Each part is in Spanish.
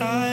side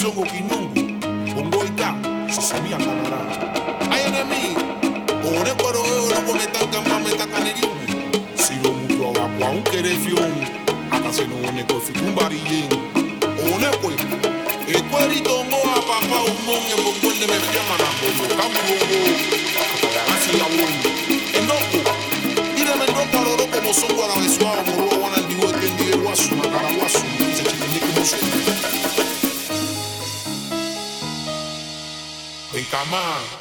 kurukoro kisongo kinyongo. Bongo ita, sisemi akanara. Ayene mi, one kwaro oro ko metanka mama takanerimu. Siro mutu abakwa un kerefion. Akase no one kwe fikumbari yen. One kwe, ekwerito ngo apapa umon ebo kwende me fiama na bono. Kamburongo, akagarasi ya woni. Enoko, ire me ndo paroro como son guarabesua moro wana ndiwe Shaman.